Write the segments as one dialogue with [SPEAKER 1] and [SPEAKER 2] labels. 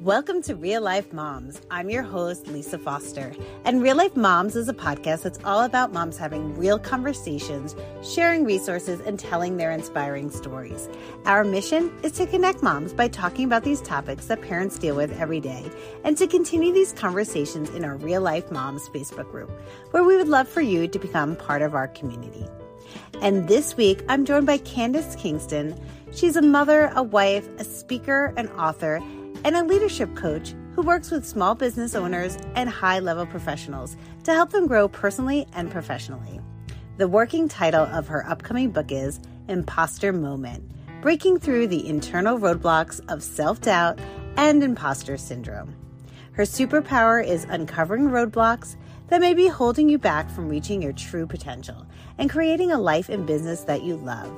[SPEAKER 1] Welcome to Real Life Momz. I'm your host, Lisa Foster. And Real Life Momz is a podcast that's all about moms having real conversations, sharing resources, and telling their inspiring stories. Our mission is to connect moms by talking about these topics that parents deal with every day and to continue these conversations in our Real Life Momz Facebook group, where we would love for you to become part of our community. And this week, I'm joined by Candice Kingston. She's a mother, a wife, a speaker, an author, and a leadership coach who works with small business owners and high level professionals to help them grow personally and professionally. The working title of her upcoming book is Imposter Moment Breaking Through the Internal Roadblocks of Self Doubt and Imposter Syndrome. Her superpower is uncovering roadblocks that may be holding you back from reaching your true potential and creating a life and business that you love.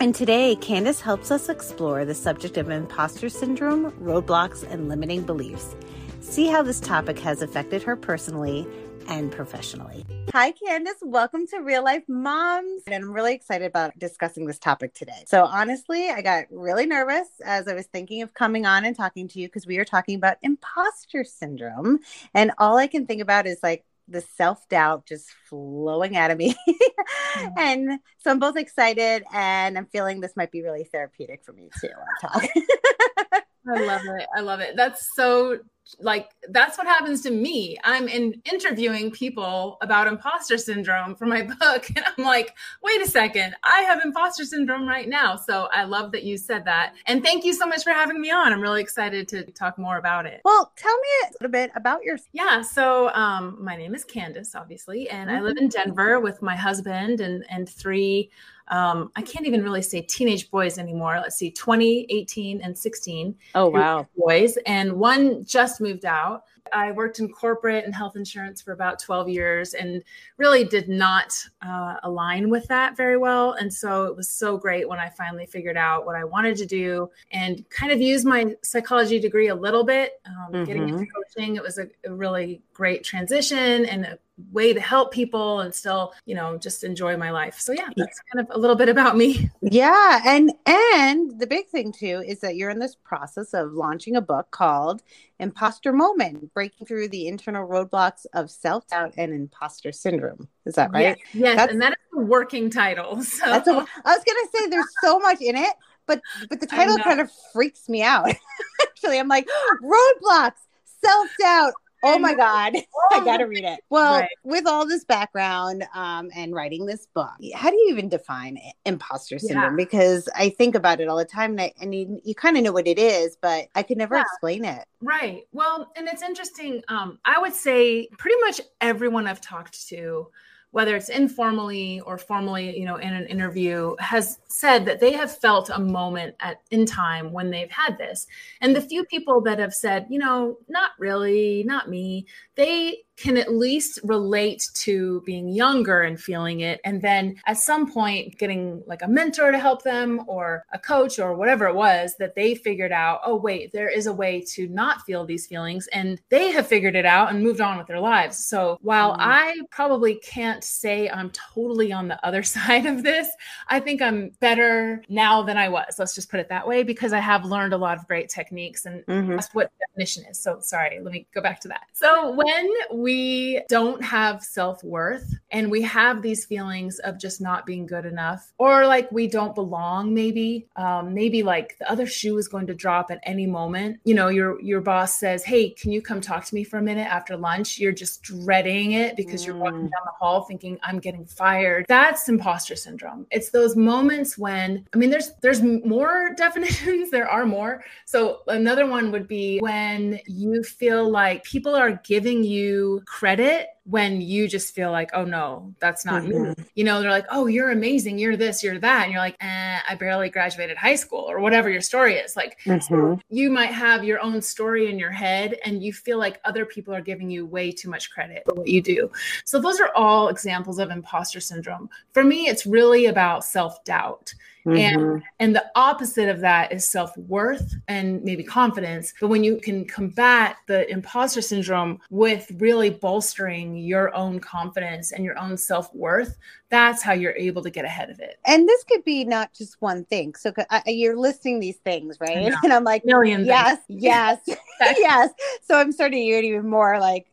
[SPEAKER 1] And today, Candice helps us explore the subject of imposter syndrome, roadblocks, and limiting beliefs. See how this topic has affected her personally and professionally. Hi, Candice. Welcome to Real Life Momz. And I'm really excited about discussing this topic today. So, honestly, I got really nervous as I was thinking of coming on and talking to you because we are talking about imposter syndrome. And all I can think about is like, the self doubt just flowing out of me. mm-hmm. And so I'm both excited and I'm feeling this might be really therapeutic for me too.
[SPEAKER 2] I love it. I love it. That's so like that's what happens to me. I'm in interviewing people about imposter syndrome for my book and I'm like, "Wait a second. I have imposter syndrome right now." So I love that you said that. And thank you so much for having me on. I'm really excited to talk more about it.
[SPEAKER 1] Well, tell me a little bit about your
[SPEAKER 2] Yeah, so um my name is Candice obviously, and mm-hmm. I live in Denver with my husband and and three um, I can't even really say teenage boys anymore. Let's see, 20, 18, and 16.
[SPEAKER 1] Oh, wow.
[SPEAKER 2] Boys. And one just moved out. I worked in corporate and health insurance for about 12 years and really did not uh, align with that very well. And so it was so great when I finally figured out what I wanted to do and kind of use my psychology degree a little bit, um, mm-hmm. getting into coaching. It was a, a really great transition and a way to help people and still you know just enjoy my life. So yeah that's kind of a little bit about me.
[SPEAKER 1] Yeah and and the big thing too is that you're in this process of launching a book called imposter moment breaking through the internal roadblocks of self-doubt and imposter syndrome. Is that right?
[SPEAKER 2] yes, yes that's, and that is the working title so.
[SPEAKER 1] A, i was gonna say there's so much in it but but the title kind of freaks me out actually. I'm like roadblocks self-doubt Oh my God. I got to read it. Well, right. with all this background um, and writing this book, how do you even define imposter syndrome? Yeah. Because I think about it all the time and, I, and you, you kind of know what it is, but I could never yeah. explain it.
[SPEAKER 2] Right. Well, and it's interesting. Um, I would say pretty much everyone I've talked to whether it's informally or formally, you know, in an interview, has said that they have felt a moment at in time when they've had this. And the few people that have said, you know, not really, not me, they can at least relate to being younger and feeling it. And then at some point, getting like a mentor to help them or a coach or whatever it was that they figured out, oh, wait, there is a way to not feel these feelings. And they have figured it out and moved on with their lives. So while mm-hmm. I probably can't say I'm totally on the other side of this, I think I'm better now than I was. Let's just put it that way because I have learned a lot of great techniques and mm-hmm. that's what definition is. So sorry, let me go back to that. So when we we don't have self worth and we have these feelings of just not being good enough or like we don't belong, maybe, um, maybe like the other shoe is going to drop at any moment. You know, your your boss says, "Hey, can you come talk to me for a minute after lunch?" You're just dreading it because mm. you're walking mm. down the hall thinking, "I'm getting fired." That's imposter syndrome. It's those moments when I mean, there's there's more definitions. there are more. So another one would be when you feel like people are giving you credit when you just feel like, oh no, that's not mm-hmm. me. You know, they're like, oh, you're amazing, you're this, you're that. And you're like, eh, I barely graduated high school or whatever your story is. Like, mm-hmm. so you might have your own story in your head and you feel like other people are giving you way too much credit for what you do. So, those are all examples of imposter syndrome. For me, it's really about self doubt. Mm-hmm. And and the opposite of that is self-worth and maybe confidence. But when you can combat the imposter syndrome with really bolstering your own confidence and your own self-worth, that's how you're able to get ahead of it.
[SPEAKER 1] And this could be not just one thing. So you're listing these things, right?
[SPEAKER 2] And I'm like, millions.
[SPEAKER 1] Yes, yes. yes. So I'm starting to get even more like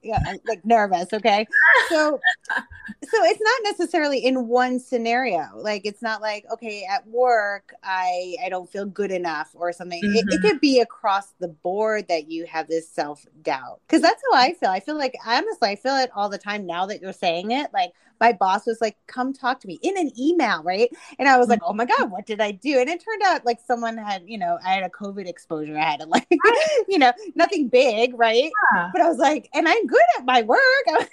[SPEAKER 1] like nervous. Okay. So so it's not necessarily in one scenario. Like it's not like okay at work I I don't feel good enough or something. Mm-hmm. It, it, mm-hmm. could be across the board that you have this self doubt because that's how I feel. I feel like honestly I feel it all the time now that you're saying it. Like my boss was like, come talk to me in an email, right? And I was like, mm. oh my God, what did I do? And it turned out like someone had, you know, I had a COVID exposure. I had to like, you know, nothing big, right? Yeah. But I was like, and I'm good at my work.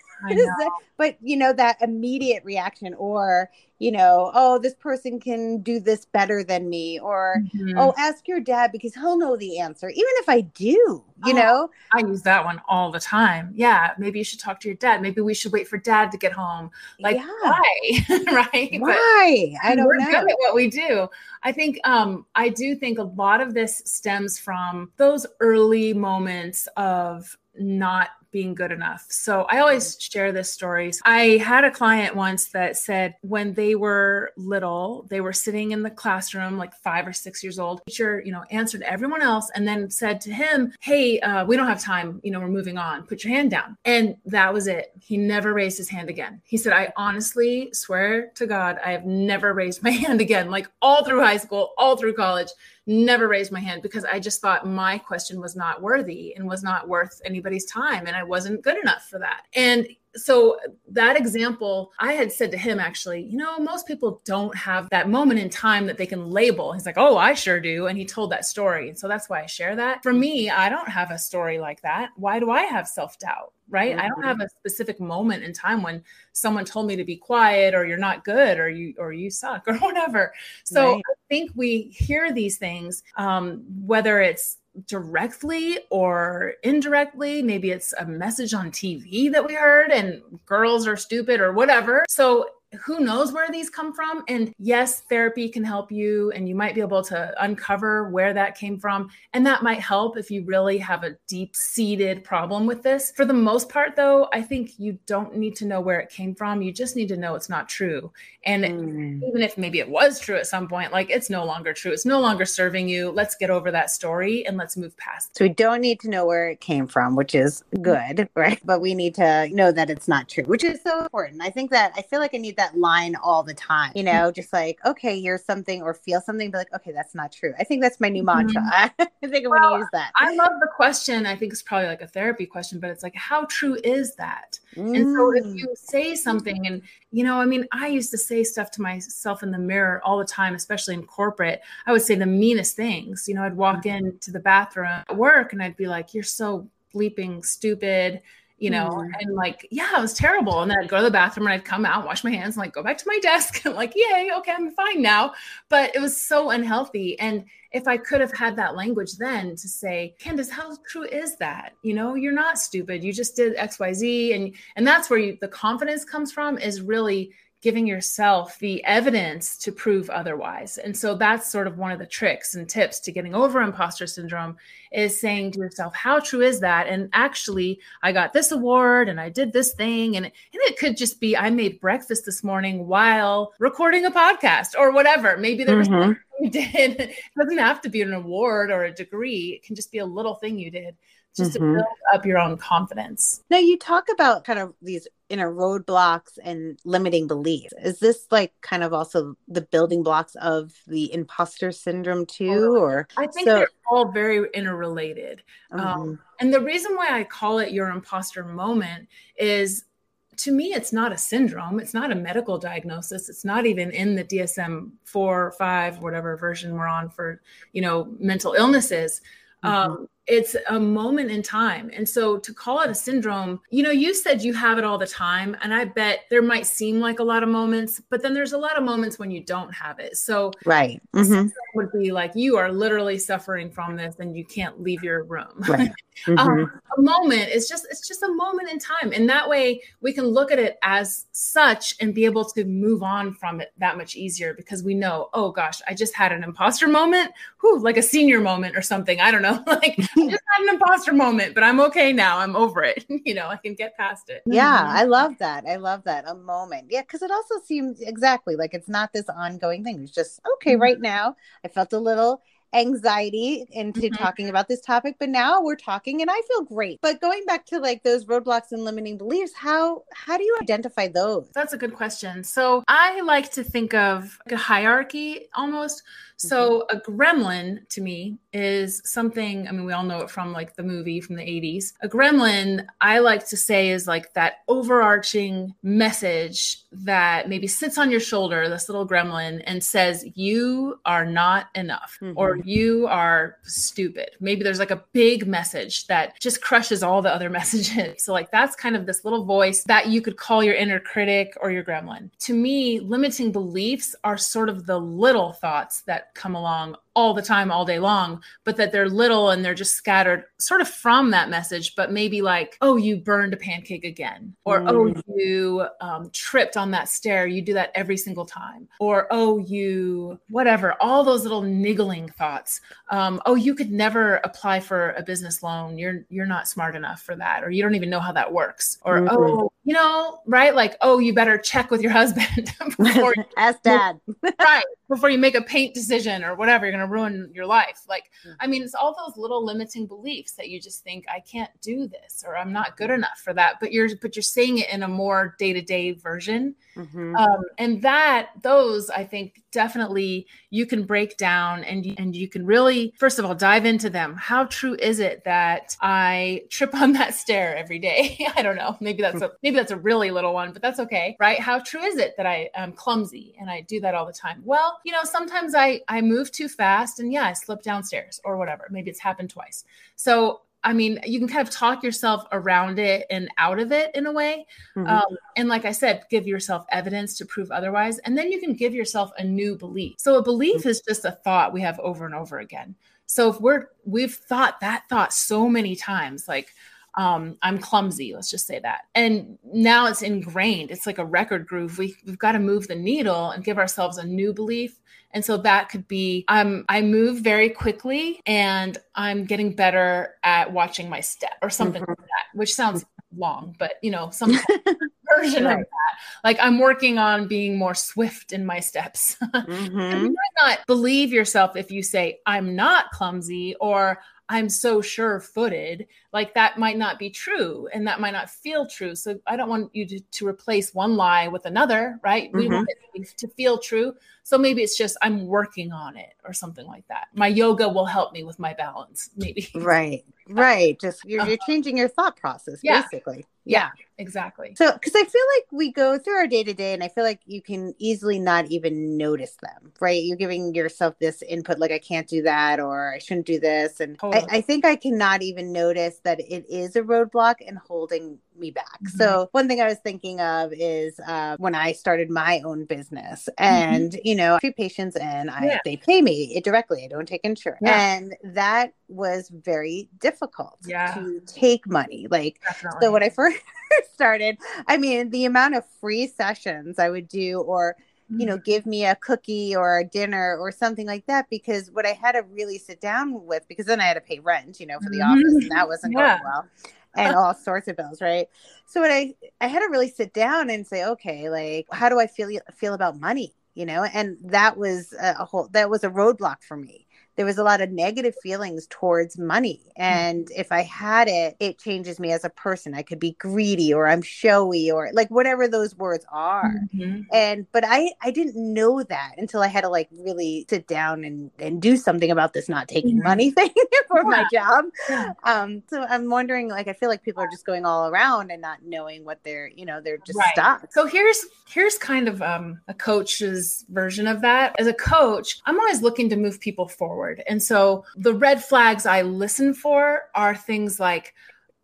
[SPEAKER 1] but you know that immediate reaction or you know oh this person can do this better than me or mm-hmm. oh ask your dad because he'll know the answer even if i do you oh, know?
[SPEAKER 2] I use that one all the time. Yeah maybe you should talk to your dad. Maybe we should wait for dad to get home. Like yeah. why? Right?
[SPEAKER 1] Why?
[SPEAKER 2] But i don't we're know. good at what we do. I think um i do think a lot of this stems from those early moments of not being good enough. So I always share this story. I had a client once that said when they were little, they were sitting in the classroom, like five or six years old. Teacher, you know, answered everyone else and then said to him, "Hey, uh, we don't have time. You know, we're moving on. Put your hand down." And that was it. He never raised his hand again. He said, "I honestly swear to God, I have never raised my hand again. Like all through high school, all through college." Never raised my hand because I just thought my question was not worthy and was not worth anybody's time. And I wasn't good enough for that. And so that example, I had said to him actually, you know, most people don't have that moment in time that they can label. He's like, oh, I sure do. And he told that story. And so that's why I share that. For me, I don't have a story like that. Why do I have self doubt? Right. Mm-hmm. I don't mm-hmm. have a specific moment in time when someone told me to be quiet or you're not good or you or you suck or whatever. So right. I think we hear these things, um, whether it's directly or indirectly. Maybe it's a message on TV that we heard and girls are stupid or whatever. So who knows where these come from? And yes therapy can help you and you might be able to uncover where that came from. And that might help if you really have a deep seated problem with this. For the most part though i think you don't need to know where it came from. You just need to know it's not true. And mm. even if maybe it was true at some point like it's no longer true. It's no longer serving you. Let's get over that story and let's move past
[SPEAKER 1] so we don't need to know where it came from which is good right? But we need to know that it's not true which is so important. I think that i feel like i need that that line all the time, you know, just like, okay, hear something or feel something, but like, okay, that's not true. I think that's my new mantra. Mm-hmm. I think I'm well, going to use that.
[SPEAKER 2] I love the question. I think it's probably like a therapy question, but it's like, how true is that? Mm. And so if mm. you say something, and, you know, I mean, I used to say stuff to myself in the mirror all the time, especially in corporate. I would say the meanest things. You know, I'd walk mm-hmm. into the bathroom at work and I'd be like, you're so bleeping stupid you know, mm. and like, yeah, it was terrible. And then I'd go to the bathroom and I'd come out, wash my hands, and like go back to my desk and like, yay, okay, I'm fine now. But it was so unhealthy. And if I could have had that language then to say, Candice, how true is that? You know, you're not stupid. You just did XYZ. And and that's where you the confidence comes from is really giving yourself the evidence to prove otherwise. And so that's sort of one of the tricks and tips to getting over imposter syndrome is saying to yourself, how true is that? And actually, I got this award and I did this thing. And, and it could just be I made breakfast this morning while recording a podcast or whatever. Maybe there was mm-hmm. something you did. It doesn't have to be an award or a degree, it can just be a little thing you did just mm-hmm. to build up your own confidence.
[SPEAKER 1] Now, you talk about kind of these inner roadblocks and limiting beliefs. Is this like kind of also the building blocks of the imposter syndrome too? Or
[SPEAKER 2] I think so- they're all very interrelated. Um, mm-hmm. Um, and the reason why I call it your imposter moment is to me it's not a syndrome. It's not a medical diagnosis. It's not even in the dsm 4 or 5 whatever version we're on for you know mental illnesses. Mm-hmm. um, it's a moment in time. And so to call it a syndrome, you know, you said you have it all the time. And I bet there might seem like a lot of moments, but then there's a lot of moments when you don't have it. So,
[SPEAKER 1] right. Mm-hmm.
[SPEAKER 2] would be like you are literally suffering from this and you can't leave your room. Right. Um, mm-hmm. um, a moment is just, it's just a moment in time. And that way we can look at it as such and be able to move on from it that much easier because we know, oh gosh, I just had an imposter moment, whew, like a senior moment or something. I don't know. like, just had an imposter moment, but I'm okay now. I'm over it. you know, I can get past it.
[SPEAKER 1] Yeah, mm-hmm. I love that. I love that. A moment. Yeah, because it also seems exactly like it's not this ongoing thing. It's just okay mm-hmm. right now. I felt a little anxiety into mm-hmm. talking about this topic, but now we're talking and I feel great. But going back to like those roadblocks and limiting beliefs, how how do you identify those?
[SPEAKER 2] That's a good question. So I like to think of a hierarchy almost. So mm-hmm. a gremlin to me is something, I mean, we all know it from like the movie from the 80s. A gremlin, I like to say, is like that overarching message that maybe sits on your shoulder, this little gremlin, and says, You are not enough mm-hmm. or you are stupid. Maybe there's like a big message that just crushes all the other messages. So, like, that's kind of this little voice that you could call your inner critic or your gremlin. To me, limiting beliefs are sort of the little thoughts that come along all the time, all day long, but that they're little and they're just scattered sort of from that message, but maybe like, oh, you burned a pancake again, or mm. oh, you um, tripped on that stair. You do that every single time, or oh, you whatever, all those little niggling thoughts. Um, oh, you could never apply for a business loan. You're you're not smart enough for that, or you don't even know how that works, or mm-hmm. oh, you know, right? Like, oh, you better check with your husband
[SPEAKER 1] before ask dad,
[SPEAKER 2] right? Before you make a paint decision or whatever, you're gonna to ruin your life. Like, mm-hmm. I mean, it's all those little limiting beliefs that you just think I can't do this or I'm not good enough for that. But you're but you're saying it in a more day to day version, mm-hmm. um, and that those I think definitely you can break down and and you can really first of all dive into them. How true is it that I trip on that stair every day? I don't know. Maybe that's a maybe that's a really little one, but that's okay, right? How true is it that I am clumsy and I do that all the time? Well, you know, sometimes I I move too fast fast and yeah, I slipped downstairs or whatever. Maybe it's happened twice. So I mean, you can kind of talk yourself around it and out of it in a way. Mm-hmm. Um, and like I said, give yourself evidence to prove otherwise. And then you can give yourself a new belief. So a belief mm-hmm. is just a thought we have over and over again. So if we're, we've thought that thought so many times, like, um, I'm clumsy, let's just say that. And now it's ingrained. It's like a record groove. We, we've got to move the needle and give ourselves a new belief and so that could be um, I move very quickly and I'm getting better at watching my step or something mm-hmm. like that, which sounds long, but you know, some version right. of that. Like I'm working on being more swift in my steps. Mm-hmm. you might not believe yourself if you say, I'm not clumsy or I'm so sure footed, like that might not be true and that might not feel true. So I don't want you to, to replace one lie with another, right? Mm-hmm. We want it to feel true. So maybe it's just I'm working on it or something like that. My yoga will help me with my balance, maybe.
[SPEAKER 1] Right. Right. Just you're, you're changing your thought process, yeah. basically.
[SPEAKER 2] Yeah, exactly.
[SPEAKER 1] So, because I feel like we go through our day to day, and I feel like you can easily not even notice them, right? You're giving yourself this input, like, I can't do that, or I shouldn't do this. And totally. I, I, think I cannot even notice that it is a roadblock and holding me back. Mm-hmm. So one thing I was thinking of is uh, when I started my own business, mm-hmm. and mm-hmm. you know, few patients and I yeah. they pay me it directly. I don't take insurance, yeah. and that was very difficult yeah. to take money. Like Definitely. so, when I first started, I mean, the amount of free sessions I would do, or you know, mm-hmm. give me a cookie or a dinner or something like that. Because what I had to really sit down with, because then I had to pay rent, you know, for the mm-hmm. office, and that wasn't yeah. going well and all sorts of bills, right? So what I I had to really sit down and say, okay, like how do I feel feel about money, you know? And that was a whole that was a roadblock for me there was a lot of negative feelings towards money. And mm-hmm. if I had it, it changes me as a person. I could be greedy or I'm showy or like whatever those words are. Mm-hmm. And but I I didn't know that until I had to like really sit down and and do something about this not taking mm-hmm. money thing for yeah. my job. Yeah. Um so I'm wondering like I feel like people are just going all around and not knowing what they're, you know, they're just right. stuck.
[SPEAKER 2] So here's here's kind of um a coach's version of that. As a coach, I'm always looking to move people forward forward. And so the red flags I listen for are things like,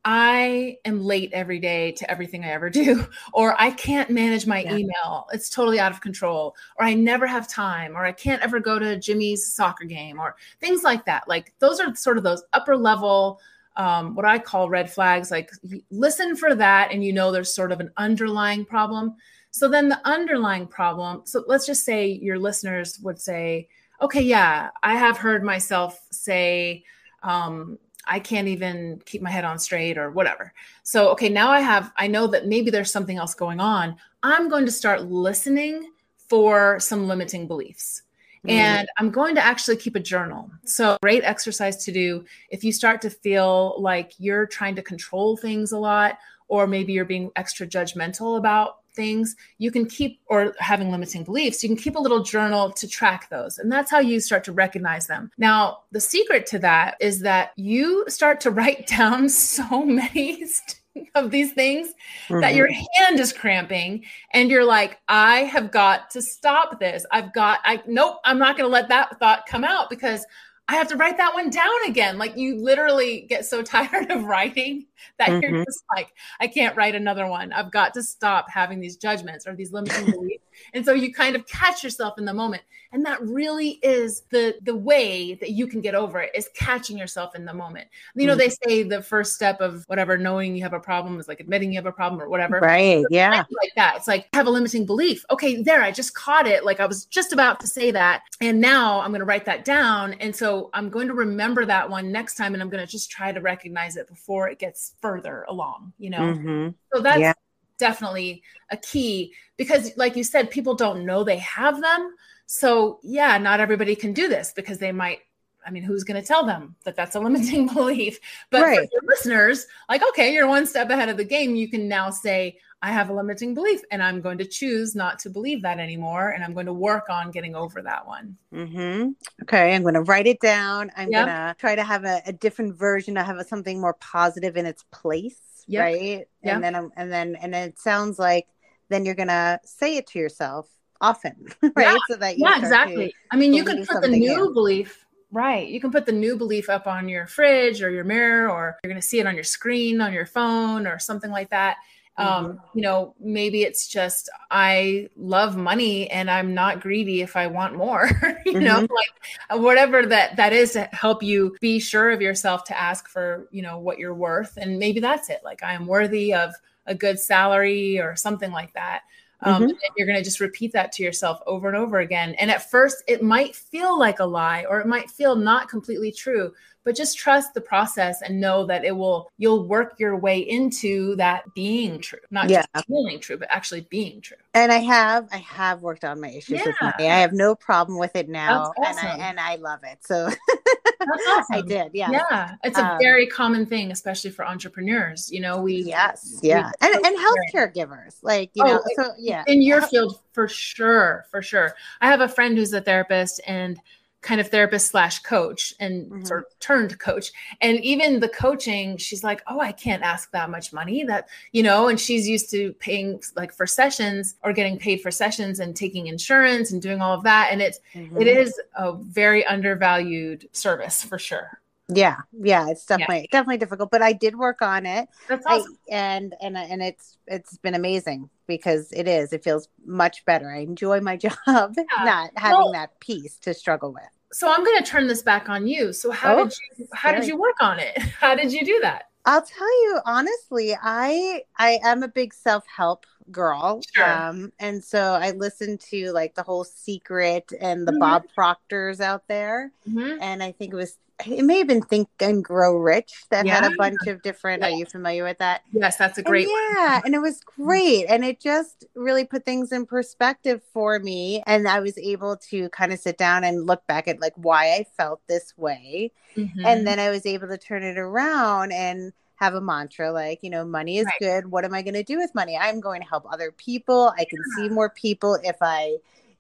[SPEAKER 2] I am late every day to everything I ever do, or I can't manage my yeah. email. It's totally out of control, or I never have time, or I can't ever go to Jimmy's soccer game, or things like that. Like those are sort of those upper level, um, what I call red flags. Like listen for that, and you know there's sort of an underlying problem. So then the underlying problem, so let's just say your listeners would say, okay, yeah, I have heard myself say, um, I can't even keep my head on straight or whatever. So, okay, now I have, I know that maybe there's something else going on. I'm going to start listening for some limiting beliefs. Mm-hmm. And I'm going to actually keep a journal. So, great exercise to do if you start to feel like you're trying to control things a lot, or maybe you're being extra judgmental about things, you can keep, or having limiting beliefs, you can keep a little journal to track those. And that's how you start to recognize them. Now, the secret to that is that you start to write down so many. of these things mm-hmm. that your hand is cramping and you're like i have got to stop this i've got i nope i'm not going to let that thought come out because I have to write that one down again. Like you literally get so tired of writing that mm-hmm. you're just like, I can't write another one. I've got to stop having these judgments or these limiting beliefs. And so you kind of catch yourself in the moment. And that really is the the way that you can get over it is catching yourself in the moment. You know, mm-hmm. they say the first step of whatever knowing you have a problem is like admitting you have a problem or whatever.
[SPEAKER 1] Right. yeah.
[SPEAKER 2] Like that. It's like have a limiting belief. Okay, there, I just caught it. Like I was just about to say that. And now I'm going to write that down. And so I'm going to remember that one next time and I'm going to just try to recognize it before it gets further along, you know? Mm-hmm. So that's yeah. definitely a key because, like you said, people don't know they have them. So, yeah, not everybody can do this because they might I mean, who's going to tell them that that's a limiting belief? But right. for listeners, like, okay, you're one step ahead of the game. You can now say, I have a limiting belief and I'm going to choose not to believe that anymore. And I'm going to work on getting over that one.
[SPEAKER 1] Mm-hmm. Okay. I'm going to write it down. I'm yep. going to try to have a, a, different version. I have a, something more positive in its place. Yep. Right. Yep. And then, I'm, and then, and it sounds like then you're going to say it to yourself often. right.
[SPEAKER 2] Yeah, so that yeah, exactly. I mean, you can put the new in. belief Right. You can put the new belief up on your fridge or your mirror, or you're going to see it on your screen on your phone or something like that um, mm-hmm. you know maybe it's just i love money and i'm not greedy if i want more you mm-hmm. know like whatever that that is to help you be sure of yourself to ask for you know what you're worth and maybe that's it like i am worthy of a good salary or something like that um, mm-hmm. you're going to just repeat that to yourself over and over again and at first it might feel like a lie or it might feel not completely true but just trust the process and know that it will you'll work your way into that being true not yeah. just feeling true but actually being true
[SPEAKER 1] and i have i have worked on my issues yeah. with money i have no problem with it now awesome. and i and i love it so awesome. i did yeah.
[SPEAKER 2] Yeah it's a um, very common thing especially for entrepreneurs you know we
[SPEAKER 1] yes yeah we, and, and healthcare givers like you oh, know so yeah.
[SPEAKER 2] in your field for sure for sure. I have a friend who's a therapist and kind of therapist slash coach and mm-hmm. sort of turned coach and even the coaching she's like oh i can't ask that much money that you know and she's used to paying like for sessions or getting paid for sessions and taking insurance and doing all of that and it's mm-hmm. it is a very undervalued service for sure
[SPEAKER 1] yeah yeah it's definitely yeah. definitely difficult but i did work on it
[SPEAKER 2] That's awesome.
[SPEAKER 1] I, and and and it's it's been amazing because it is it feels much better i enjoy my job yeah. not having well, that piece to struggle with
[SPEAKER 2] so i'm going to turn this back on you so how oh, did you how scary. did you work on it how did you do that
[SPEAKER 1] i'll tell you honestly i i am a big self-help girl. Sure. Um, and so I listened to like the whole secret and the mm-hmm. Bob Proctors out there. Mm-hmm. And I think it was it may have been Think and Grow Rich that yeah. had a bunch of different. Are you familiar with that?
[SPEAKER 2] Yes, that's a great.
[SPEAKER 1] And yeah, one. and it was great, and it just really put things in perspective for me, and I was able to kind of sit down and look back at like why I felt this way, mm-hmm. and then I was able to turn it around and have a mantra like, you know, money is right. good. What am I going to do with money? I'm going to help other people. I can yeah. see more people if I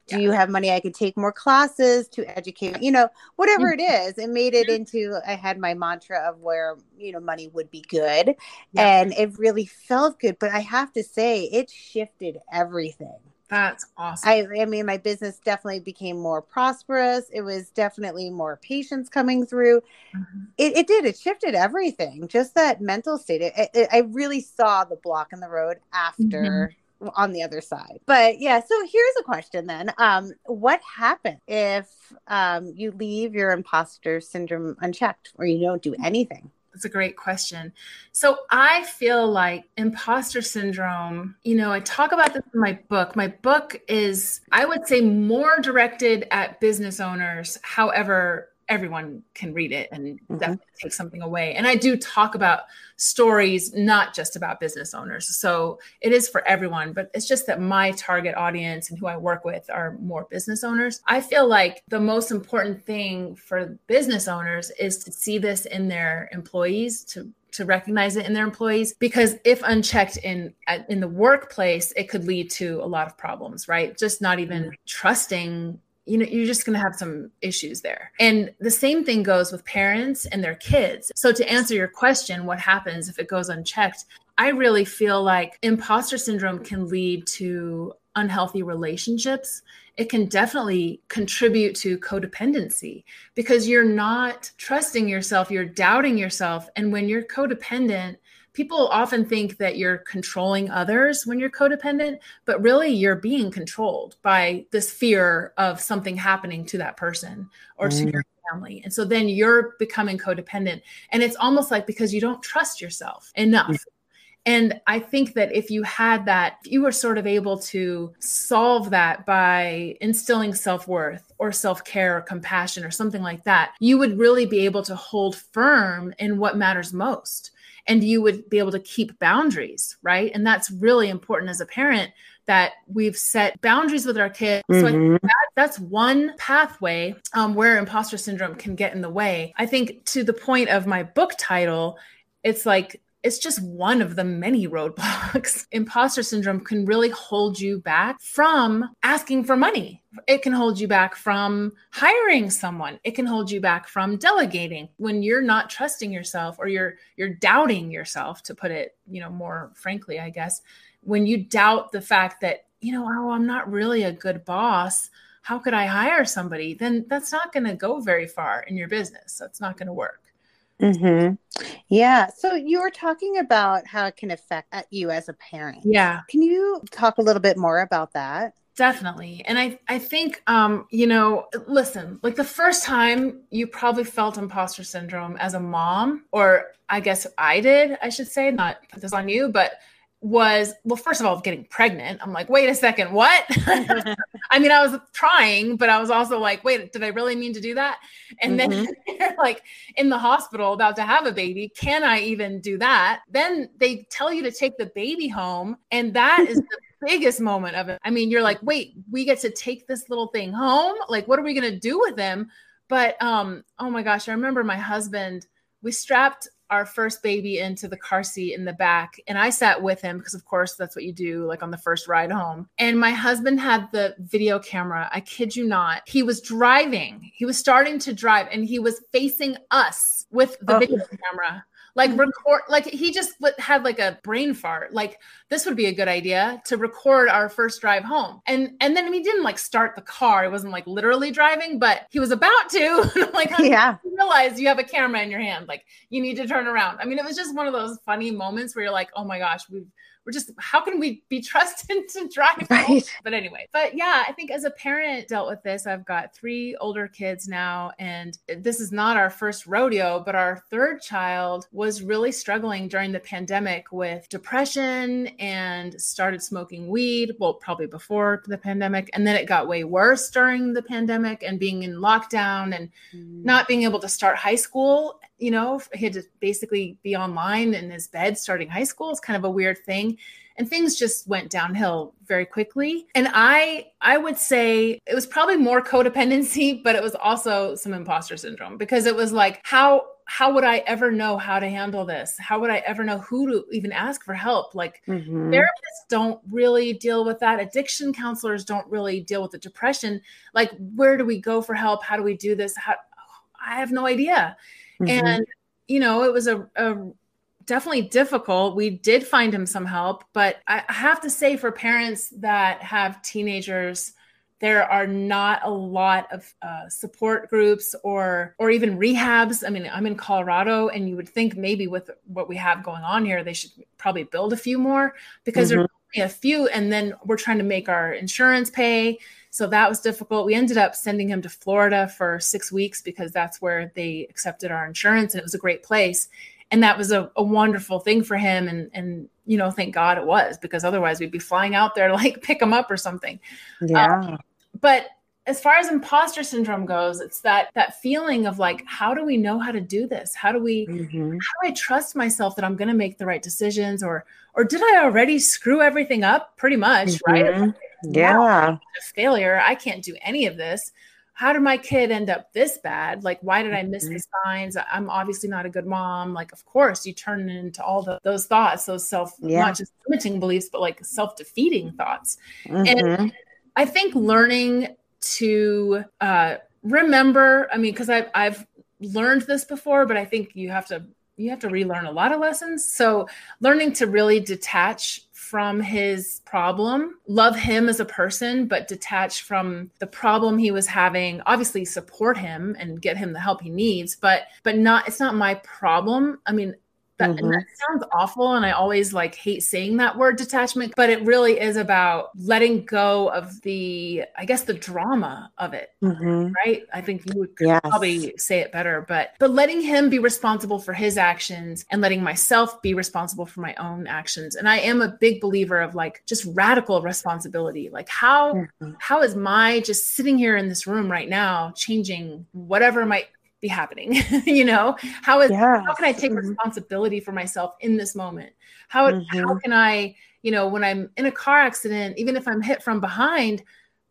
[SPEAKER 1] do yeah. you have money I could take more classes to educate, you know, whatever mm-hmm. it is. It made it into I had my mantra of where, you know, money would be good. Yeah. And it really felt good, but I have to say it shifted everything.
[SPEAKER 2] That's awesome. I,
[SPEAKER 1] I mean, my business definitely became more prosperous. It was definitely more patients coming through. Mm-hmm. It, it, did. It shifted everything. Just that mental state. It, it, I really saw the block in the road after. On the other side but yeah so here's a question then um what happens if um you leave your imposter syndrome unchecked or you don't do anything
[SPEAKER 2] that's a great question. So I feel like imposter syndrome, you know, I talk about this in my book. My book is, I would say, more directed at business owners. However, everyone can read it and mm-hmm. definitely take something away. And I do talk about stories, not just about business owners. So it is for everyone, but it's just that my target audience and who I work with are more business owners. I feel like the most important thing for business owners is to see this in their employees, to to recognize it in their employees because if unchecked in in the workplace it could lead to a lot of problems right just not even mm-hmm. trusting you know you're just going to have some issues there. And the same thing goes with parents and their kids. So to answer your question what happens if it goes unchecked? I really feel like imposter syndrome can lead to unhealthy relationships. It can definitely contribute to codependency because you're not trusting yourself you're doubting yourself. And when you're codependent people often think that you're controlling others when you're codependent, but really you're being controlled by this fear of something happening to that person or mm. to your family. And so then you're becoming codependent. And it's almost like because you don't trust yourself enough. Mm. And I think that if you had that, if you were sort of able to solve that by instilling self worth or self care or compassion or something like that, you would really be able to hold firm in what matters most and you would be able to keep boundaries, right? And that's really important as a parent that we've set boundaries with our kids. Mm-hmm. So I think that, that's one pathway um, where imposter syndrome can get in the way. I think to the point of my book title, it's like it's just one of the many roadblocks. Imposter syndrome can really hold you back from asking for money. It can hold you back from hiring someone. It can hold you back from delegating when you're not trusting yourself or you're you're doubting yourself to put it, you know, more frankly, I guess. When you doubt the fact that, you know, oh, I'm not really a good boss, how could I hire somebody? Then that's not going to go very far in your business. That's not going to work.
[SPEAKER 1] Mm-hmm. Yeah. So you were talking about how it can affect you as a parent.
[SPEAKER 2] Yeah.
[SPEAKER 1] Can you talk a little bit more about that?
[SPEAKER 2] Definitely. And I, I think, um, you know, listen, like the first time you probably felt imposter syndrome as a mom, or I guess I did, I should say, not put this on you, but was well first of all getting pregnant i'm like wait a second what i mean i was trying but i was also like wait did i really mean to do that and mm-hmm. then like in the hospital about to have a baby can i even do that then they tell you to take the baby home and that is the biggest moment of it i mean you're like wait we get to take this little thing home like what are we going to do with him but um oh my gosh i remember my husband we strapped our first baby into the car seat in the back and I sat with him because of course that's what you do like on the first ride home. And my husband had the video camera. I kid you not. He was driving. He was starting to drive and he was facing us with the oh. video camera like mm-hmm. record like he just had like a brain fart. Like this would be a good idea to record our first drive home. And and then he didn't like start the car. He wasn't like literally driving but he was about to. Like yeah. Realize you have a camera in your hand. Like you need to turn around. I mean it was just one of those funny moments where you're like oh my gosh we've we're just how can we be trusted to drive right. but anyway but yeah i think as a parent dealt with this i've got three older kids now and this is not our first rodeo but our third child was really struggling during the pandemic with depression and started smoking weed well probably before the pandemic and then it got way worse during the pandemic and being in lockdown and mm. not being able to start high school you know, he had to basically be online in his bed starting high school. It's kind of a weird thing. And things just went downhill very quickly. And I I would say it was probably more codependency, but it was also some imposter syndrome because it was like, how how would I ever know how to handle this? How would I ever know who to even ask for help? Like mm-hmm. therapists don't really deal with that. Addiction counselors don't really deal with the depression. Like, where do we go for help? How do we do this? How I have no idea. Mm-hmm. And, you know, it was a, a definitely difficult. We did find him some help, but I have to say, for parents that have teenagers, there are not a lot of uh, support groups or or even rehabs. I mean, I'm in Colorado, and you would think maybe with what we have going on here, they should probably build a few more because mm-hmm. there's only a few, and then we're trying to make our insurance pay. So that was difficult. We ended up sending him to Florida for six weeks because that's where they accepted our insurance and it was a great place. And that was a, a wonderful thing for him. And, and, you know, thank God it was because otherwise we'd be flying out there to like pick him up or something.
[SPEAKER 1] Yeah. Um,
[SPEAKER 2] but as far as imposter syndrome goes, it's that that feeling of like, how do we know how to do this? How do we mm-hmm. how do I trust myself that I'm gonna make the right decisions or or did I already screw everything up pretty much, mm-hmm. right?
[SPEAKER 1] Yeah.
[SPEAKER 2] failure. I can't do any of this how did my kid end up this bad? Like, why did I miss mm-hmm. the signs? I'm obviously not a good mom. Like, of course, you turn into all the, those thoughts, those self, yeah. not just limiting beliefs, but like self defeating thoughts. Mm-hmm. And I think learning to uh, remember, I mean, because I've, I've learned this before, but I think you have to you have to relearn a lot of lessons. So learning to really detach from his problem, love him as a person, but detach from the problem he was having. Obviously, support him and get him the help he needs, but but not. It's not my problem. I mean, that, mm-hmm. that, sounds awful and i always like hate saying that word detachment but it really is about letting go of the i guess the drama of it mm-hmm. right i think you would yes. probably say it better but but letting him be responsible for his actions and letting myself be responsible for my own actions and i am a big believer of like just radical responsibility like how, mm-hmm. how is my just sitting here in this room right now changing whatever might be happening you know how is yes. how can i take mm-hmm. responsibility for myself in this moment how mm-hmm. how can i you know when i'm in a car accident even if i'm hit from behind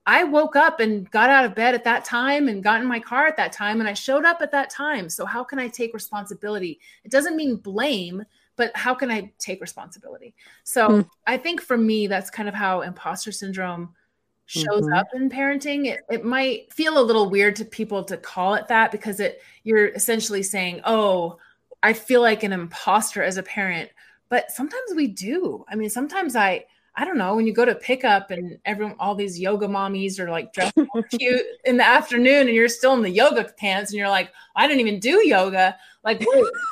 [SPEAKER 2] i woke up and got out of bed at that time and got in my car at that time and i showed up at that time so how can i take responsibility it doesn't mean blame but how can i take responsibility so mm. i think for me that's kind of how imposter syndrome shows mm-hmm. up in parenting it, it might feel a little weird to people to call it that because it you're essentially saying oh i feel like an imposter as a parent but sometimes we do i mean sometimes i I don't know, when you go to pickup and everyone, all these yoga mommies are like dressed cute in the afternoon and you're still in the yoga pants and you're like, I didn't even do yoga. Like, so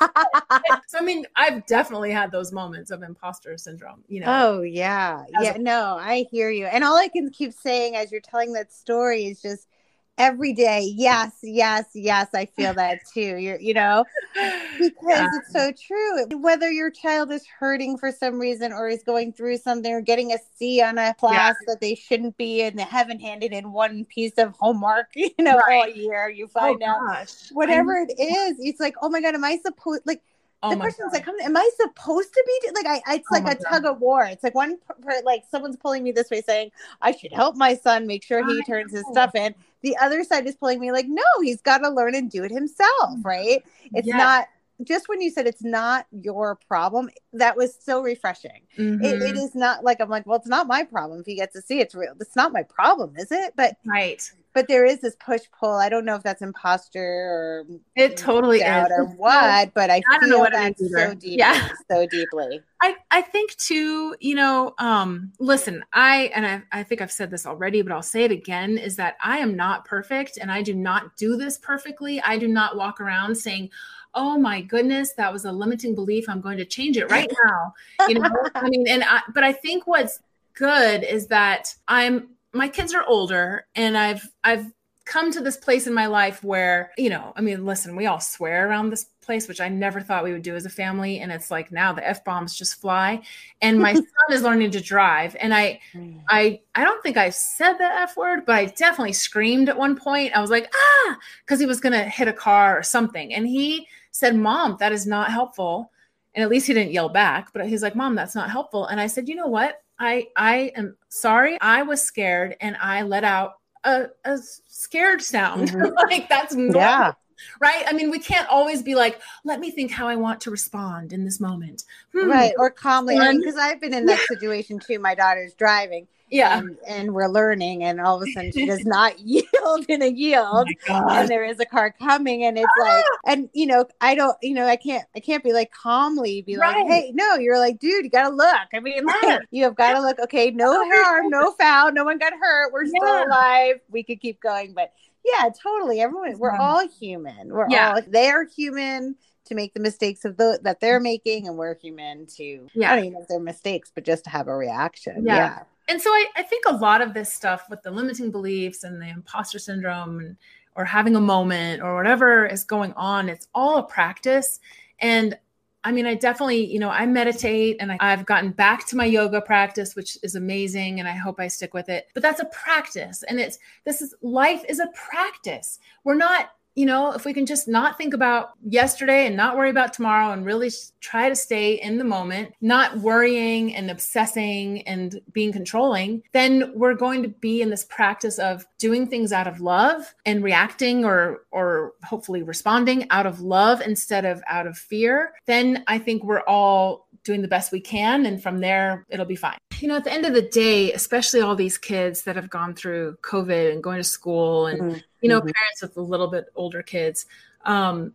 [SPEAKER 2] I mean, I've definitely had those moments of imposter syndrome, you know?
[SPEAKER 1] Oh, yeah. Yeah. A- no, I hear you. And all I can keep saying as you're telling that story is just, every day yes yes yes i feel that too you're you know because yeah. it's so true whether your child is hurting for some reason or is going through something or getting a c on a class yeah. that they shouldn't be and they haven't handed in one piece of homework you know right. all year you oh find oh, out gosh. whatever it is it's like oh my god am i supposed like Oh the question's God. like, am I supposed to be like I? It's oh like a God. tug of war. It's like one, part like someone's pulling me this way, saying I should help my son make sure he turns his stuff in. The other side is pulling me like, no, he's got to learn and do it himself, right? It's yes. not just when you said it's not your problem, that was so refreshing. Mm-hmm. It, it mm-hmm. not like I'm like, well, it's not my problem if he gets to see it's real. It's not my problem, is it? But
[SPEAKER 2] right
[SPEAKER 1] but there is this push pull. I don't know if that's imposter or
[SPEAKER 2] it totally is
[SPEAKER 1] or what, but I, I feel that so deeply, yeah. so deeply.
[SPEAKER 2] I, I think too, you know, um, listen, I and I, I think I've said this already, but I'll say it again, is that I am not perfect and I do not do this perfectly. I do not walk around saying, oh my goodness, that was a limiting belief. I'm going to change it right now. You know, I mean, and I, but I think what's good is that I'm my kids are older and I've I've come to this place in my life where, you know, I mean, listen, we all swear around this place, which I never thought we would do as a family. And it's like now the F bombs just fly. And my son is learning to drive. And I mm. I I don't think I said the F word, but I definitely screamed at one point. I was like, ah, because he was gonna hit a car or something. And he said, Mom, that is not helpful. And at least he didn't yell back, but he's like, Mom, that's not helpful. And I said, you know what? I I am sorry. I was scared and I let out a, a scared sound. Mm-hmm. like that's normal. Yeah. Right. I mean, we can't always be like, let me think how I want to respond in this moment.
[SPEAKER 1] Hmm. Right. Or calmly. Because I've been in that situation too. My daughter's driving
[SPEAKER 2] yeah
[SPEAKER 1] and, and, we're learning and all of a sudden she does not yield in a yield oh and there is a car coming and it's ah! like and you know i don't you know i can't i can't be like calmly be right. like hey no you're like dude you gotta look i mean like you have gotta look okay no harm no foul no one got hurt we're yeah. still alive we could keep going but yeah totally everyone we're all human we're yeah. all they're human to make the mistakes of the that they're making and we're human to yeah. I don't even know if they're mistakes, but just to have a reaction. Yeah. yeah
[SPEAKER 2] and so I, I, think a lot of this stuff with the limiting beliefs and the imposter syndrome and, or having a moment or whatever is going on, it's all a practice. And I mean, I definitely, you know, I meditate and I, I've gotten back to my yoga practice, which is amazing. And I hope I stick with it. But that's a practice. And it's, this is life is a practice. We're not you know, if we can just not think about yesterday and not worry about tomorrow and really try to stay in the moment, not worrying and obsessing and being controlling, then we're going to be in this practice of doing things out of love and reacting or or hopefully responding out of love instead of out of fear. Then I think we're all doing the best we can and from there it'll be fine you know at the end of the day especially all these kids that have gone through covid and going to school and mm-hmm. you know mm-hmm. parents with a little bit older kids um,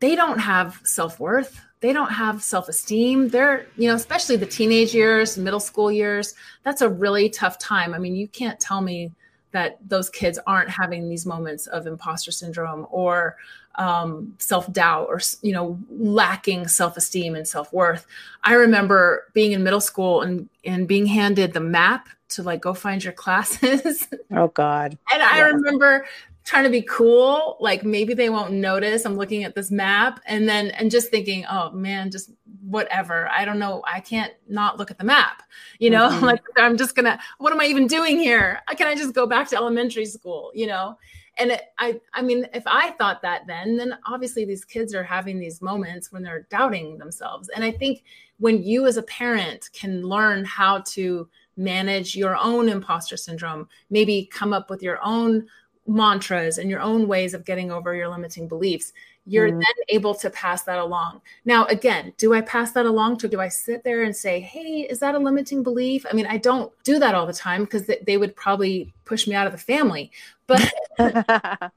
[SPEAKER 2] they don't have self-worth they don't have self-esteem they're you know especially the teenage years middle school years that's a really tough time i mean you can't tell me that those kids aren't having these moments of imposter syndrome or um, self doubt or you know lacking self esteem and self worth. I remember being in middle school and and being handed the map to like go find your classes.
[SPEAKER 1] Oh God!
[SPEAKER 2] and I remember trying to be cool like maybe they won't notice i'm looking at this map and then and just thinking oh man just whatever i don't know i can't not look at the map you know mm-hmm. like i'm just gonna what am i even doing here can i just go back to elementary school you know and it, i i mean if i thought that then then obviously these kids are having these moments when they're doubting themselves. And i think when you as a parent can learn how to manage your own imposter syndrome maybe come up with your own mantras and your own ways of getting over your limiting beliefs you're mm. then able to pass that along. Now, again, do I pass that along to, do I sit there and say, hey, is that a limiting belief? I mean, I don't do that all the time because th- they would probably push me out of the family, but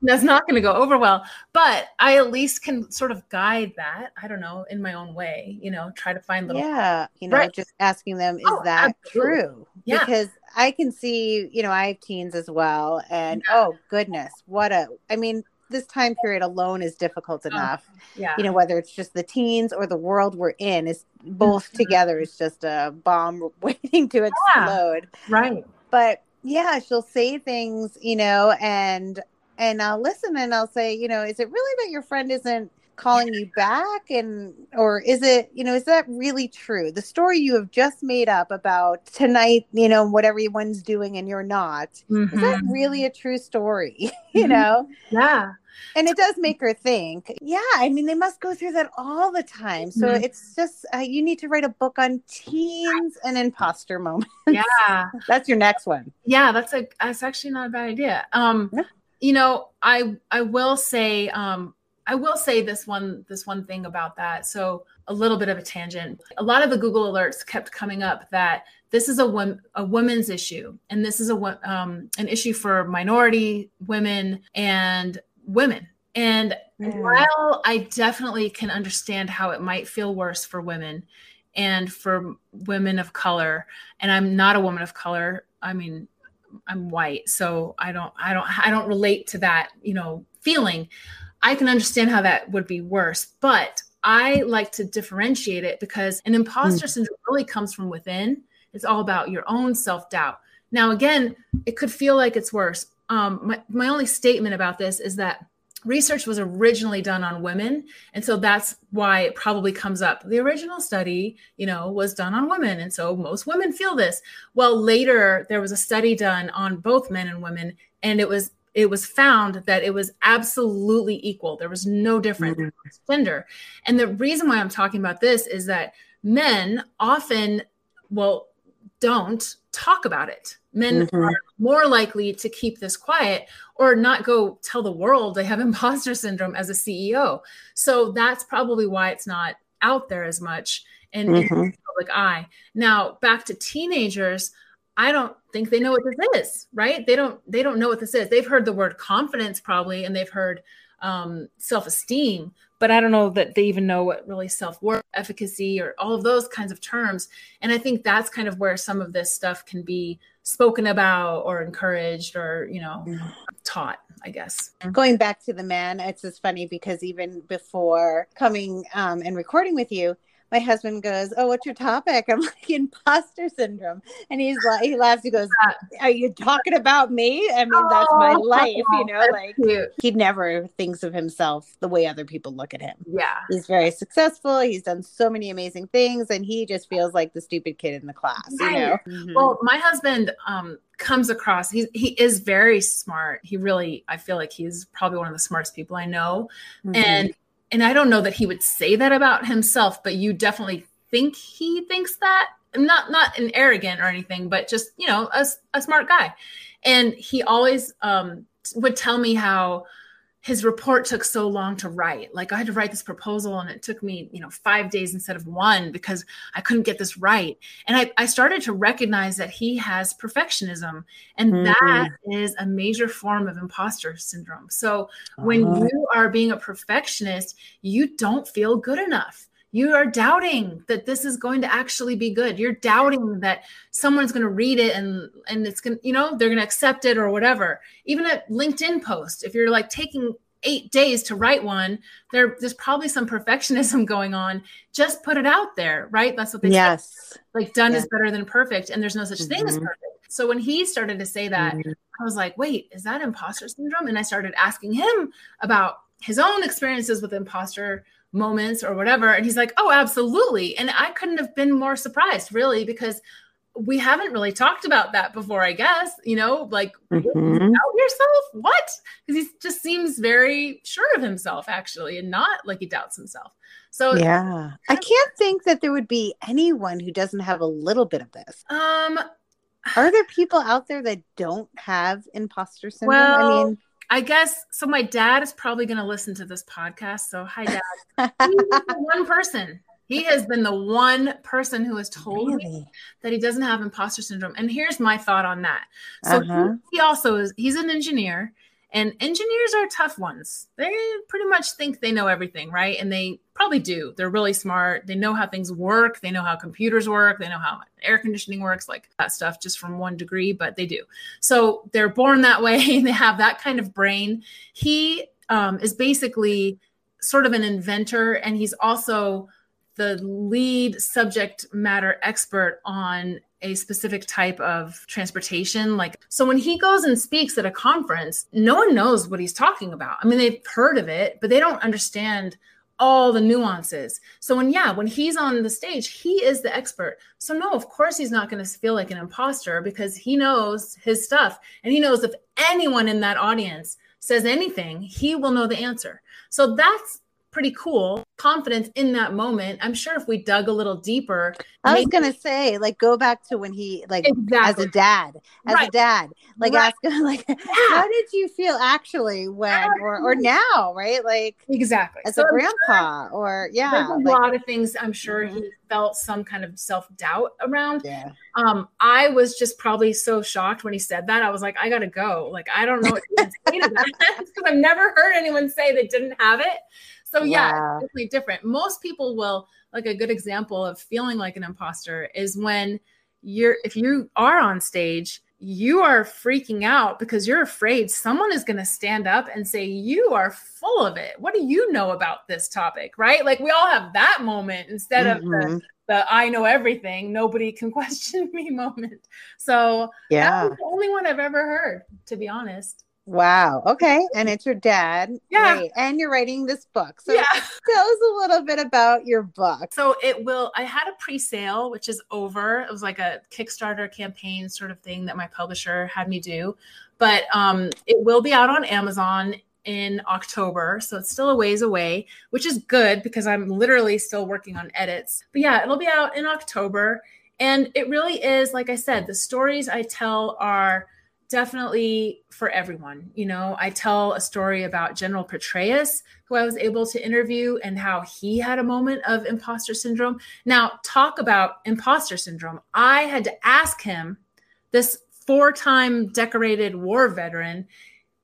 [SPEAKER 2] that's not going to go over well. But I at least can sort of guide that, I don't know, in my own way, you know, try to find little.
[SPEAKER 1] Yeah. You know, right. just asking them, is oh, that absolutely. true? Yeah. Because I can see, you know, I have teens as well. And yeah. oh, goodness, what a, I mean, this time period alone is difficult oh, enough. Oh, yeah. You know, whether it's just the teens or the world we're in is both mm-hmm. together is just a bomb waiting to explode.
[SPEAKER 2] Yeah, right.
[SPEAKER 1] But yeah, she'll say things, you know, and and I'll listen and I'll say, you know, is it really that your friend isn't calling you back and or is it you know is that really true the story you have just made up about tonight you know what everyone's doing and you're not mm-hmm. is that mm-hmm. really a true story you mm-hmm. know
[SPEAKER 2] yeah
[SPEAKER 1] and it does make her think yeah i mean they must go through that all the time so mm-hmm. it's just uh, you need to write a book on teens and imposter moments
[SPEAKER 2] yeah
[SPEAKER 1] that's your next one
[SPEAKER 2] yeah that's a that's actually not a bad idea um yeah. you know i i will say um I will say this one this one thing about that. So a little bit of a tangent. A lot of the Google alerts kept coming up that this is a, a women's issue and this is a um, an issue for minority women and women and mm. while I definitely can understand how it might feel worse for women and for women of color, and I'm not a woman of color, I mean, I'm white, so I don't, I don't, I don't relate to that, you know, feeling. I can understand how that would be worse, but I like to differentiate it because an imposter mm. syndrome really comes from within. It's all about your own self doubt. Now, again, it could feel like it's worse. Um, my, my only statement about this is that research was originally done on women. And so that's why it probably comes up. The original study you know was done on women. And so most women feel this. Well later there was a study done on both men and women and it was it was found that it was absolutely equal. There was no difference mm-hmm. gender. And the reason why i'm talking about this is that men often well don't talk about it. Men mm-hmm. are more likely to keep this quiet or not go tell the world they have imposter syndrome as a CEO. So that's probably why it's not out there as much in, mm-hmm. in the public eye. Now, back to teenagers, I don't think they know what this is, right? They don't they don't know what this is. They've heard the word confidence probably and they've heard um, self-esteem, but I don't know that they even know what really self worth, efficacy, or all of those kinds of terms. And I think that's kind of where some of this stuff can be spoken about or encouraged or, you know, taught, I guess.
[SPEAKER 1] Going back to the man, it's just funny because even before coming um, and recording with you, my husband goes, "Oh, what's your topic?" I'm like, "Imposter syndrome," and he's like, he laughs. He goes, "Are you talking about me? I mean, that's my life, you know." Like
[SPEAKER 2] Cute.
[SPEAKER 1] he never thinks of himself the way other people look at him.
[SPEAKER 2] Yeah.
[SPEAKER 1] He's very successful. He's done so many amazing things, and he just feels like the stupid kid in the class. You know. Mhm.
[SPEAKER 2] Well, my husband um, comes across he he is very smart. He really I feel like he's probably one of the smartest people I know.
[SPEAKER 1] Mhm.
[SPEAKER 2] And and I don't know that he would say that about himself, but you definitely think he thinks that. Not not an arrogant or anything, but just, you know, a, a smart guy. And he always um, would tell me how his report took so long to write. Like I had to write this proposal and it took me, you know, five days instead of one because I couldn't get this right. And I, I started to recognize that he has perfectionism. And
[SPEAKER 1] Mhm.
[SPEAKER 2] that is a major form of imposter syndrome. So when
[SPEAKER 1] Uh-huh.
[SPEAKER 2] you are being a perfectionist, you don't feel good enough. You are doubting that this is going to actually be good. You're doubting that someone's going to read it and and it's going to, you know, they're going to accept it or whatever. Even a LinkedIn post, if you're like taking 8 days to write one, there there's probably some perfectionism going on. Just put it out there, right? That's what they say
[SPEAKER 1] yes.
[SPEAKER 2] like done is better than perfect and there's no such thing as
[SPEAKER 1] Mhm.
[SPEAKER 2] perfect so when he started to say that
[SPEAKER 1] Mhm.
[SPEAKER 2] i was like wait is that imposter syndrome and i started asking him about his own experiences with imposter moments or whatever and he's like oh absolutely and i couldn't have been more surprised really because we haven't really talked about that before i guess you know like
[SPEAKER 1] Mhm.
[SPEAKER 2] doubt yourself what because he just seems very sure of himself actually and not like he doubts himself so
[SPEAKER 1] Yeah. I can't think that there would be anyone who doesn't have a little bit of this.
[SPEAKER 2] um
[SPEAKER 1] Are there people out there that don't have imposter syndrome? I mean,
[SPEAKER 2] I guess so. My dad is probably going to listen to this podcast. So, hi, dad. He's one person. He has been the one person who has told me that he doesn't have imposter syndrome. And here's my thought on that. So
[SPEAKER 1] Uh-huh.
[SPEAKER 2] he, he also is. He's an engineer, and engineers are tough ones. They pretty much think they know everything, right? And they probably do. They're really smart. They know how things work. They know how computers work. They know how air conditioning works, like that stuff, just from one degree. But they do. So they're born that way. they have that kind of brain. He um, is basically sort of an inventor, and he's also the lead subject matter expert on a specific type of transportation. Like so when he goes and speaks at a conference no one knows what he's talking about. I mean they've heard of it but they don't understand all the nuances. So when yeah when he's on the stage he is the expert. So no of course he's not going to feel like an imposter because he knows his stuff and he knows if anyone in that audience says anything he will know the answer. So that's pretty cool confidence in that moment. I'm sure if we dug a little deeper
[SPEAKER 1] I was
[SPEAKER 2] maybe-
[SPEAKER 1] gonna say, like, go back to when he, like,
[SPEAKER 2] exactly
[SPEAKER 1] as a dad, as a dad, like,
[SPEAKER 2] Right.
[SPEAKER 1] ask him, like, how did you feel actually when, or, or now, right? Like,
[SPEAKER 2] exactly.
[SPEAKER 1] as
[SPEAKER 2] So
[SPEAKER 1] a
[SPEAKER 2] I'm
[SPEAKER 1] grandpa, or
[SPEAKER 2] there's
[SPEAKER 1] yeah,
[SPEAKER 2] a
[SPEAKER 1] like,
[SPEAKER 2] lot of things i'm sure
[SPEAKER 1] Mhm.
[SPEAKER 2] he felt some kind of self-doubt around.
[SPEAKER 1] Yeah,
[SPEAKER 2] um i was just probably so shocked when he said that. I was like i gotta go. Like i don't know what to say to that. Because i've never heard anyone say they didn't have it so yeah it's definitely different. Most people will like a good example of feeling like an imposter is when you're if you are on stage you are freaking out because you're afraid someone is going to stand up and say you are full of it. What do you know about this topic? Right? Like we all have that moment instead of the,
[SPEAKER 1] Mhm.
[SPEAKER 2] the i know everything. Nobody can question me moment. So that
[SPEAKER 1] yeah,
[SPEAKER 2] was the only one i've ever heard to be honest
[SPEAKER 1] wow, okay, and it's your dad,
[SPEAKER 2] Yeah.
[SPEAKER 1] And you're writing this book, so
[SPEAKER 2] yeah
[SPEAKER 1] tell us a little bit about your book.
[SPEAKER 2] So it will. I had a pre-sale, which is over. It was like a Kickstarter campaign sort of thing that my publisher had me do, but um, it will be out on Amazon in October. So it's still a ways away, which is good because I'm literally still working on edits. But yeah, it'll be out in October, and it really is like I said. The stories I tell are definitely for everyone. You know, I tell a story about General Petraeus, who I was able to interview, and how he had a moment of imposter syndrome. Now, talk about imposter syndrome. I had to ask him, this four time decorated war veteran,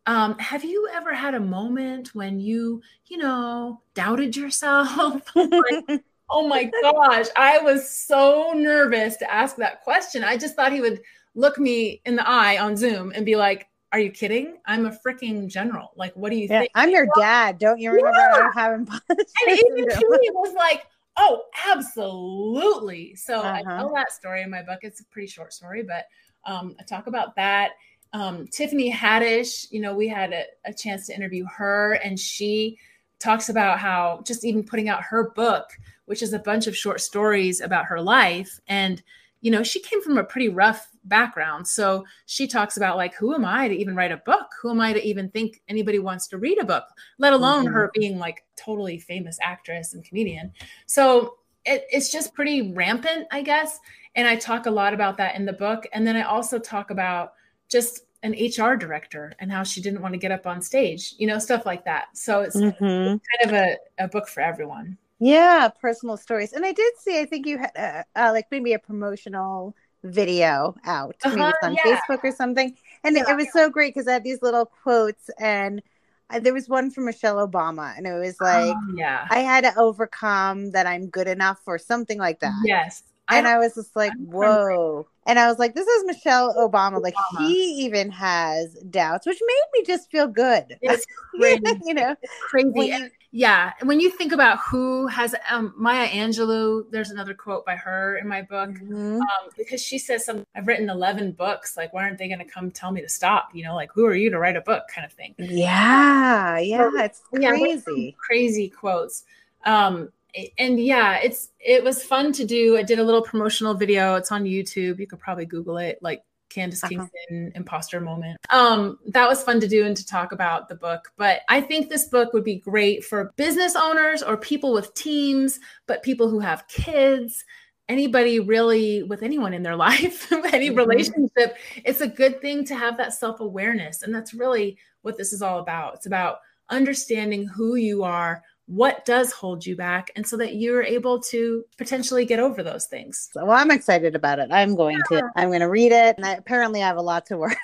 [SPEAKER 2] um, have you ever had a moment when you, you know, doubted yourself? Like, Oh my gosh, I was so nervous to ask that question. I just thought he would look me in the eye on Zoom and be like, Are you kidding? I'm a freaking general. Like, what do you
[SPEAKER 1] Yeah,
[SPEAKER 2] think?
[SPEAKER 1] I'm your dad. Don't you remember
[SPEAKER 2] Yeah.
[SPEAKER 1] having imposter
[SPEAKER 2] And even
[SPEAKER 1] syndrome?
[SPEAKER 2] was like, Oh, absolutely. So uh-huh. I tell that story in my book. It's a pretty short story, but um, I talk about that. Um, Tiffany Haddish, you know, we had a, a chance to interview her, and she talks about how just even putting out her book, which is a bunch of short stories about her life. And, you know, she came from a pretty rough background. So she talks about, like, who am I to even write a book? Who am I to even think anybody wants to read a book, let alone mm-hmm. her being like totally famous actress and comedian. So it, it's just pretty rampant, I guess. And I talk a lot about that in the book. And then I also talk about just an HR director and how she didn't want to get up on stage, you know, stuff like that. So it's mm-hmm. kind of a, a book for everyone.
[SPEAKER 1] Yeah, personal stories. And I did see, I think you had uh, uh, like maybe a promotional video out, uh-huh, maybe on yeah. Facebook or something. And yeah. it, it, was so great because I had these little quotes and I, there was one from Michelle Obama and it was like, oh, yeah, I had to overcome that I'm good enough or something like that.
[SPEAKER 2] Yes
[SPEAKER 1] and I was just like, whoa. And I was like, this is Michelle Obama. Like, he even has doubts, which made me just feel good.
[SPEAKER 2] It's crazy. you know, it's crazy. You, yeah. And when you think about who has um, Maya Angelou, there's another quote by her in my book mm-hmm. um, because she says something. I've written 11 books. Like, why aren't they going to come tell me to stop? You know, like, who are you to write a book kind of thing?
[SPEAKER 1] Yeah. Yeah. So, it's crazy.
[SPEAKER 2] Yeah, crazy quotes. Um, and yeah, it's it was fun to do. I did a little promotional video. It's on YouTube. You could probably Google it, like Candice uh-huh. Kingston imposter moment. Um, that was fun to do and to talk about the book. But I think this book would be great for business owners or people with teams, but people who have kids, anybody really with anyone in their life, any mm-hmm. relationship. It's a good thing to have that self awareness. And that's really what this is all about. It's about understanding who you are, what does hold you back and so that you're able to potentially get over those things.
[SPEAKER 1] So well, i'm excited about it. I'm going yeah. to i'm going to read it and I, apparently i have a lot to work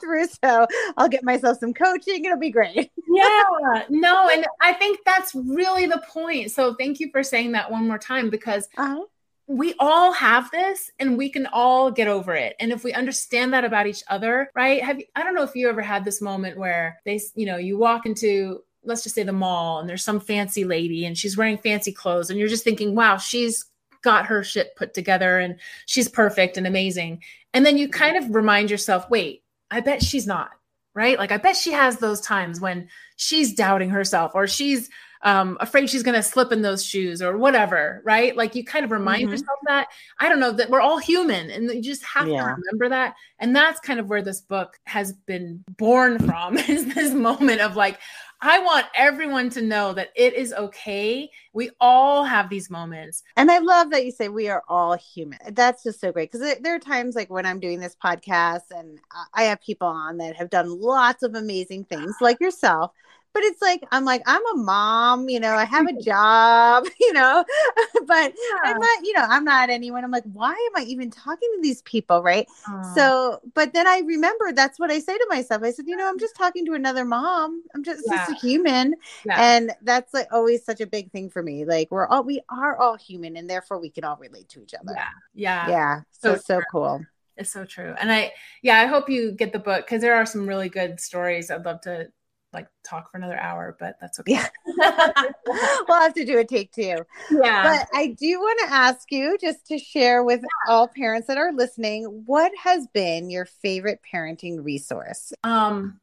[SPEAKER 1] through so i'll get myself some coaching. It'll be great.
[SPEAKER 2] Yeah. No and i think that's really the point. So thank you for saying that one more time because uh-huh. we all have this and we can all get over it. And if we understand that about each other right? Have you, i don't know if you ever had this moment where they you know you walk into let's just say the mall and there's some fancy lady and she's wearing fancy clothes and you're just thinking wow she's got her shit put together and she's perfect and amazing. And then you kind of remind yourself wait i bet she's not right? Like i bet she has those times when she's doubting herself or she's um, afraid she's going to slip in those shoes or whatever, right? Like you kind of remind mm-hmm. yourself that. I don't know that we're all human and you just have yeah. to remember that. And that's kind of where this book has been born from is this moment of like, I want everyone to know that it is okay. We all have these moments.
[SPEAKER 1] And I love that you say we are all human. That's just so great because there are times like when I'm doing this podcast and I have people on that have done lots of amazing things like yourself but it's like I'm like I'm a mom, you know, I have a job, you know, but yeah. I'm not, you know, I'm not anyone. I'm like, why am I even talking to these people, right? So, but then I remember that's what I say to myself. I said, you know, I'm just talking to another mom. I'm just, yeah. just a human, yeah. and that's like always such a big thing for me. Like we're all we are all human, and therefore we can all relate to each other.
[SPEAKER 2] Yeah, yeah,
[SPEAKER 1] yeah. So so, so cool.
[SPEAKER 2] It's so true. And I, yeah, I hope you get the book because there are some really good stories. I'd love to like talk for another hour, but that's okay.
[SPEAKER 1] Yeah. we'll have to do a take two. Yeah. But I do want to ask you just to share with yeah. all parents that are listening, what has been your favorite parenting resource?
[SPEAKER 2] Um,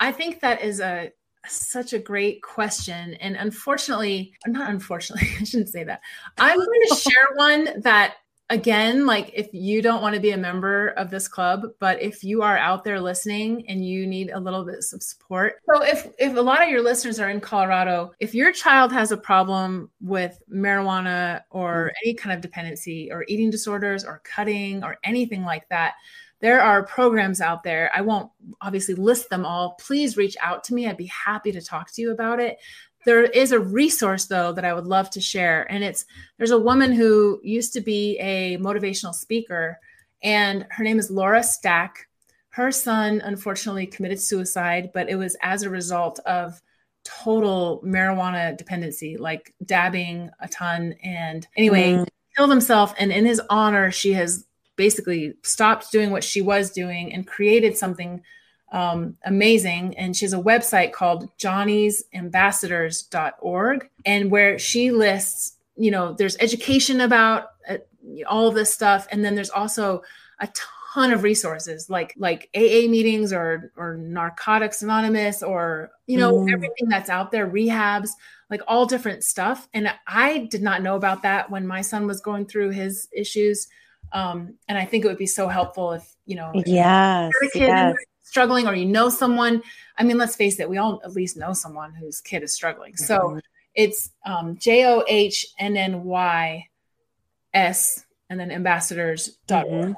[SPEAKER 2] I think that is a such a great question. And unfortunately, not unfortunately, I shouldn't say that. I'm going to share one that again, like if you don't want to be a member of this club, but if you are out there listening and you need a little bit of support. So if if a lot of your listeners are in Colorado, if your child has a problem with marijuana or any kind of dependency or eating disorders or cutting or anything like that, there are programs out there. I won't obviously list them all. Please reach out to me. I'd be happy to talk to you about it there is a resource though that I would love to share. And it's there's a woman who used to be a motivational speaker, and her name is Laura Stack. Her son unfortunately committed suicide, but it was as a result of total marijuana dependency, like dabbing a ton. And anyway, mm. killed himself. And in his honor, she has basically stopped doing what she was doing and created something um, amazing. And she has a website called johnny'sambassadors.org, and where she lists you know, there's education about uh, all of this stuff. And then there's also a ton of resources like like AA meetings or or Narcotics Anonymous or you know mm. everything that's out there, rehabs, like all different stuff. And I did not know about that when my son was going through his issues. Um, and I think it would be so helpful if you know,
[SPEAKER 1] yes, yes.
[SPEAKER 2] Struggling or you know someone. I mean, let's face it, we all at least know someone whose kid is struggling. Mm-hmm. So it's um, J O H N N Y S and then ambassadors.org. Mm-hmm.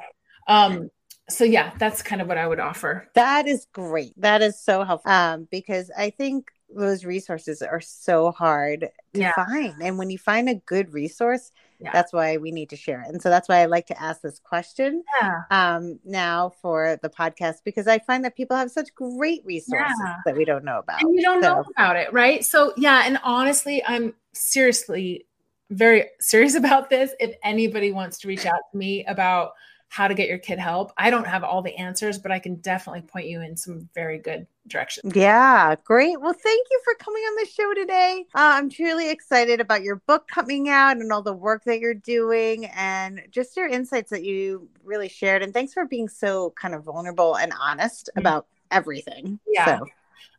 [SPEAKER 2] Um, so yeah, that's kind of what I would offer.
[SPEAKER 1] That is great. That is so helpful. Um, because I think those resources are so hard to yeah. find. And when you find a good resource, yeah. that's why we need to share it. And so that's why I like to ask this question yeah. um, now for the podcast because I find that people have such great resources that we don't know about.
[SPEAKER 2] And you don't so. know about it, right? So yeah, and honestly, I'm seriously very serious about this. If anybody wants to reach out to me about how to get your kid help. I don't have all the answers, but I can definitely point you in some very good directions.
[SPEAKER 1] Yeah, great. Well, thank you for coming on the show today. Uh, I'm truly excited about your book coming out and all the work that you're doing and just your insights that you really shared. And thanks for being so kind of vulnerable and honest mm-hmm. about everything.
[SPEAKER 2] Yeah. So.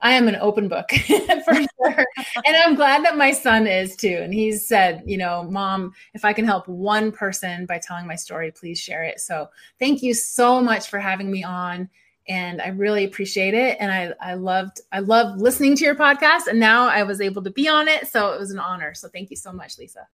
[SPEAKER 2] I am an open book for sure. and I'm glad that my son is too. And he's said, you know, mom, if I can help one person by telling my story, please share it. So thank you so much for having me on. And I really appreciate it. And I, I loved, I love listening to your podcast. And now I was able to be on it. So it was an honor. So thank you so much, Lisa.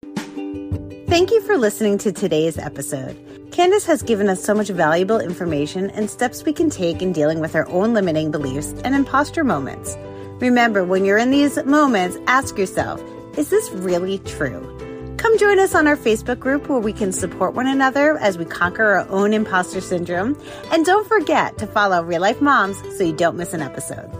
[SPEAKER 1] Thank you for listening to today's episode. Candice has given us so much valuable information and steps we can take in dealing with our own limiting beliefs and imposter moments. Remember, when you're in these moments, ask yourself, is this really true? Come join us on our Facebook group where we can support one another as we conquer our own imposter syndrome. And don't forget to follow Real Life Momz so you don't miss an episode.